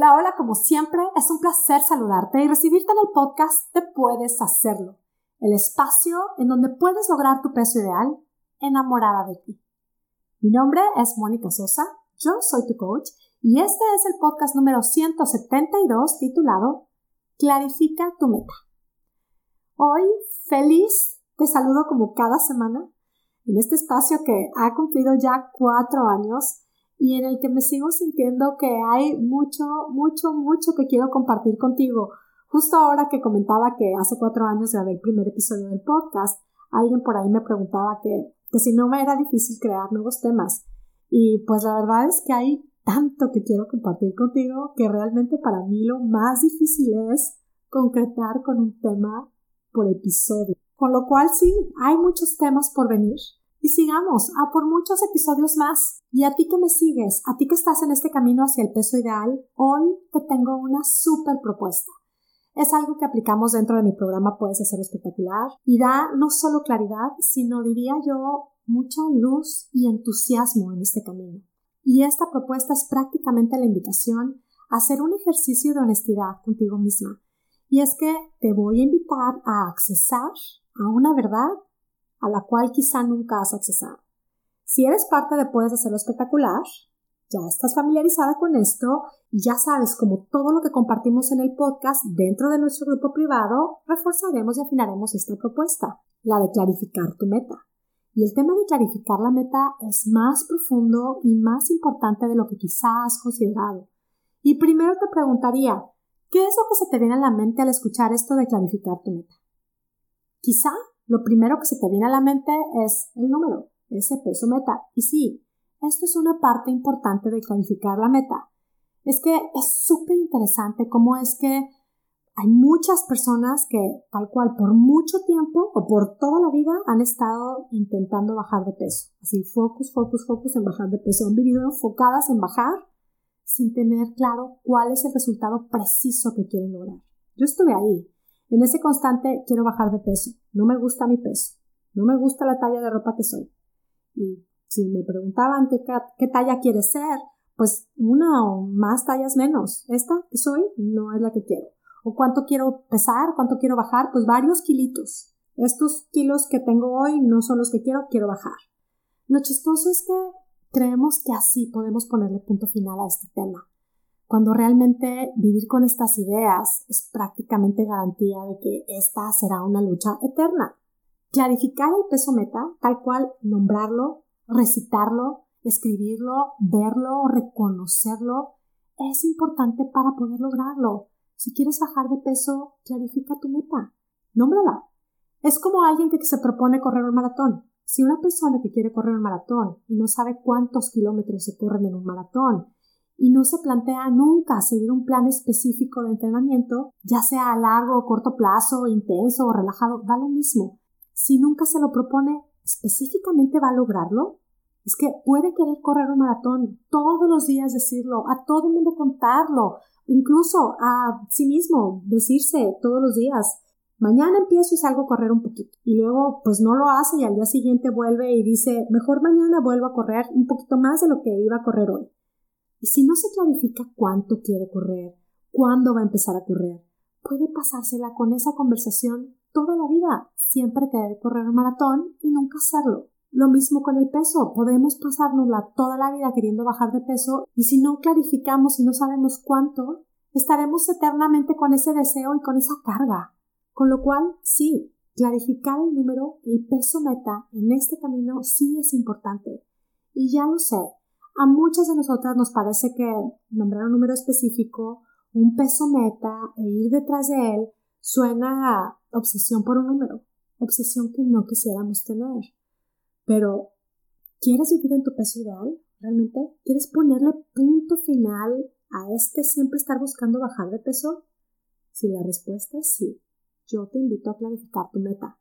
Hola, hola, como siempre, es un placer saludarte y recibirte en el podcast Te Puedes Hacerlo, el espacio en donde puedes lograr tu peso ideal enamorada de ti. Mi nombre es Mónica Sosa, yo soy tu coach y este es el podcast número 172 titulado Clarifica tu meta. Hoy, feliz, te saludo como cada semana en este espacio que ha cumplido ya cuatro años y en el que me sigo sintiendo que hay mucho, mucho, mucho que quiero compartir contigo. Justo ahora que comentaba que hace cuatro años grabé el primer episodio del podcast, alguien por ahí me preguntaba que, que si no me era difícil crear nuevos temas. Y pues la verdad es que hay tanto que quiero compartir contigo que realmente para mí lo más difícil es concretar con un tema por episodio. Con lo cual sí, hay muchos temas por venir y sigamos a por muchos episodios más. Y a ti que me sigues, a ti que estás en este camino hacia el peso ideal, hoy te tengo una súper propuesta. Es algo que aplicamos dentro de mi programa Puedes hacer espectacular y da no solo claridad, sino diría yo mucha luz y entusiasmo en este camino. Y esta propuesta es prácticamente la invitación a hacer un ejercicio de honestidad contigo misma. Y es que te voy a invitar a accesar a una verdad a la cual quizá nunca has accesado. Si eres parte de Puedes Hacerlo Espectacular, ya estás familiarizada con esto y ya sabes como todo lo que compartimos en el podcast dentro de nuestro grupo privado, reforzaremos y afinaremos esta propuesta, la de clarificar tu meta. Y el tema de clarificar la meta es más profundo y más importante de lo que quizá has considerado. Y primero te preguntaría, ¿qué es lo que se te viene a la mente al escuchar esto de clarificar tu meta? Quizá lo primero que se te viene a la mente es el número, ese peso meta. Y sí, esto es una parte importante de clarificar la meta. Es que es súper interesante cómo es que hay muchas personas que tal cual por mucho tiempo o por toda la vida han estado intentando bajar de peso. Así, focus, focus, focus en bajar de peso. Han vivido enfocadas en bajar sin tener claro cuál es el resultado preciso que quieren lograr. Yo estuve ahí. En ese constante quiero bajar de peso. No me gusta mi peso. No me gusta la talla de ropa que soy. Y si me preguntaban qué, talla quieres ser, pues una o más tallas menos. Esta que soy no es la que quiero. O cuánto quiero pesar, cuánto quiero bajar, pues varios kilitos. Estos kilos que tengo hoy no son los que quiero, quiero bajar. Lo chistoso es que creemos que así podemos ponerle punto final a este tema cuando realmente vivir con estas ideas es prácticamente garantía de que esta será una lucha eterna. Clarificar el peso meta, tal cual nombrarlo, recitarlo, escribirlo, verlo, reconocerlo, es importante para poder lograrlo. Si quieres bajar de peso, clarifica tu meta. Nómbrala. Es como alguien que se propone correr un maratón. Si una persona que quiere correr un maratón y no sabe cuántos kilómetros se corren en un maratón y no se plantea nunca seguir un plan específico de entrenamiento, ya sea a largo o corto plazo, intenso o relajado, da lo mismo. Si nunca se lo propone, ¿específicamente va a lograrlo? Es que puede querer correr un maratón, todos los días decirlo, a todo el mundo contarlo, incluso a sí mismo decirse todos los días, mañana empiezo y salgo a correr un poquito. Y luego pues no lo hace y al día siguiente vuelve y dice, mejor mañana vuelvo a correr un poquito más de lo que iba a correr hoy. Y si no se clarifica cuánto quiere correr, cuándo va a empezar a correr, puede pasársela con esa conversación toda la vida, siempre querer correr un maratón y nunca hacerlo. Lo mismo con el peso, podemos pasárnosla toda la vida queriendo bajar de peso y si no clarificamos y no sabemos cuánto, estaremos eternamente con ese deseo y con esa carga. Con lo cual, sí, clarificar el número, el peso meta en este camino sí es importante. Y ya lo sé, a muchas de nosotras nos parece que nombrar un número específico, un peso meta e ir detrás de él suena a obsesión por un número, obsesión que no quisiéramos tener. Pero, ¿quieres vivir en tu peso ideal? ¿Realmente? ¿Quieres ponerle punto final a este siempre estar buscando bajar de peso? Si la respuesta es sí, yo te invito a clarificar tu meta.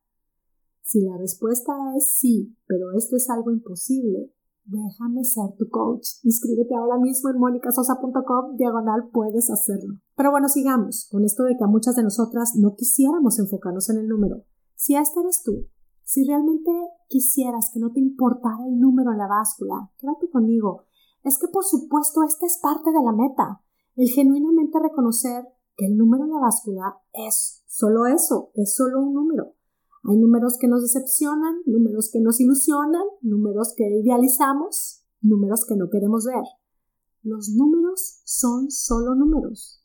Si la respuesta es sí, pero esto es algo imposible, Déjame ser tu coach. Inscríbete ahora mismo en monicasosa.com, diagonal puedes hacerlo. Pero bueno, sigamos con esto de que a muchas de nosotras no quisiéramos enfocarnos en el número. Si este eres tú, si realmente quisieras que no te importara el número en la báscula, quédate conmigo. Es que por supuesto esta es parte de la meta. El genuinamente reconocer que el número en la báscula es solo eso, es solo un número. Hay números que nos decepcionan, números que nos ilusionan, números que idealizamos, números que no queremos ver. Los números son solo números.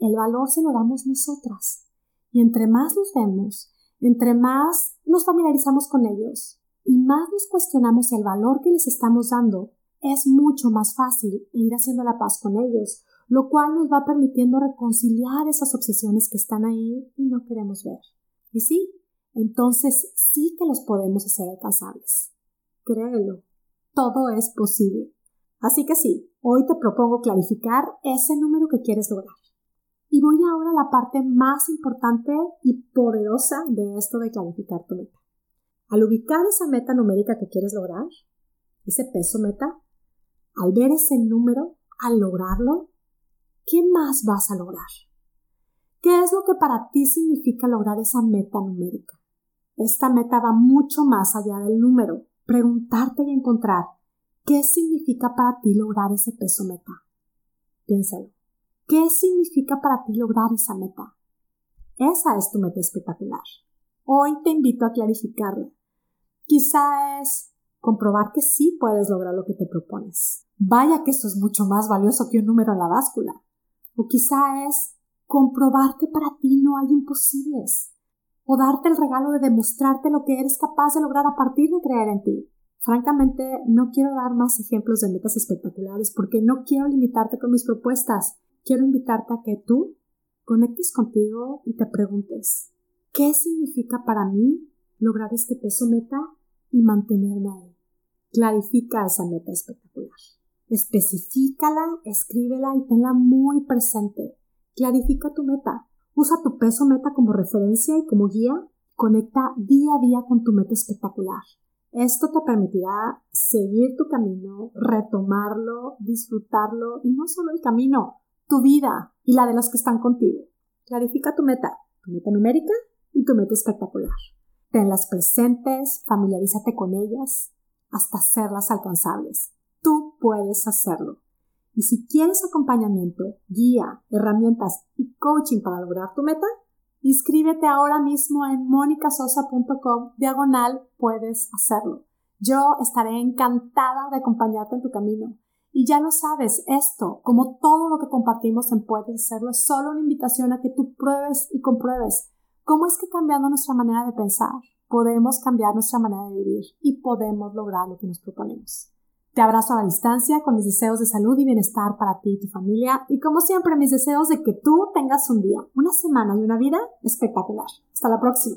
El valor se lo damos nosotras. Y entre más los vemos, entre más nos familiarizamos con ellos y más nos cuestionamos el valor que les estamos dando, es mucho más fácil ir haciendo la paz con ellos, lo cual nos va permitiendo reconciliar esas obsesiones que están ahí y no queremos ver. Y sí, entonces sí que los podemos hacer alcanzables. Créelo, todo es posible. Así que sí, hoy te propongo clarificar ese número que quieres lograr. Y voy ahora a la parte más importante y poderosa de esto de clarificar tu meta. Al ubicar esa meta numérica que quieres lograr, ese peso meta, al ver ese número, al lograrlo, ¿qué más vas a lograr? ¿Qué es lo que para ti significa lograr esa meta numérica? Esta meta va mucho más allá del número. Preguntarte y encontrar qué significa para ti lograr ese peso meta. Piénsalo. ¿Qué significa para ti lograr esa meta? Esa es tu meta espectacular. Hoy te invito a clarificarla. Quizá es comprobar que sí puedes lograr lo que te propones. Vaya que eso es mucho más valioso que un número en la báscula. O quizá es comprobar que para ti no hay imposibles. O darte el regalo de demostrarte lo que eres capaz de lograr a partir de creer en ti. Francamente, no quiero dar más ejemplos de metas espectaculares porque no quiero limitarte con mis propuestas. Quiero invitarte a que tú conectes contigo y te preguntes, ¿qué significa para mí lograr este peso meta y mantenerme ahí? Clarifica esa meta espectacular. Especifícala, escríbela y tenla muy presente. Clarifica tu meta. Usa tu peso meta como referencia y como guía. Conecta día a día con tu meta espectacular. Esto te permitirá seguir tu camino, retomarlo, disfrutarlo y no solo el camino, tu vida y la de los que están contigo. Clarifica tu meta, tu meta numérica y tu meta espectacular. Tenlas presentes, familiarízate con ellas hasta hacerlas alcanzables tú puedes hacerlo. Y si quieres acompañamiento, guía, herramientas y coaching para lograr tu meta, inscríbete ahora mismo en monicasosa.com diagonal puedes hacerlo. Yo estaré encantada de acompañarte en tu camino. Y ya lo sabes, esto, como todo lo que compartimos en Puedes Hacerlo, es solo una invitación a que tú pruebes y compruebes cómo es que cambiando nuestra manera de pensar, podemos cambiar nuestra manera de vivir y podemos lograr lo que nos proponemos. Te abrazo a la distancia con mis deseos de salud y bienestar para ti y tu familia y como siempre mis deseos de que tú tengas un día, una semana y una vida espectacular. Hasta la próxima.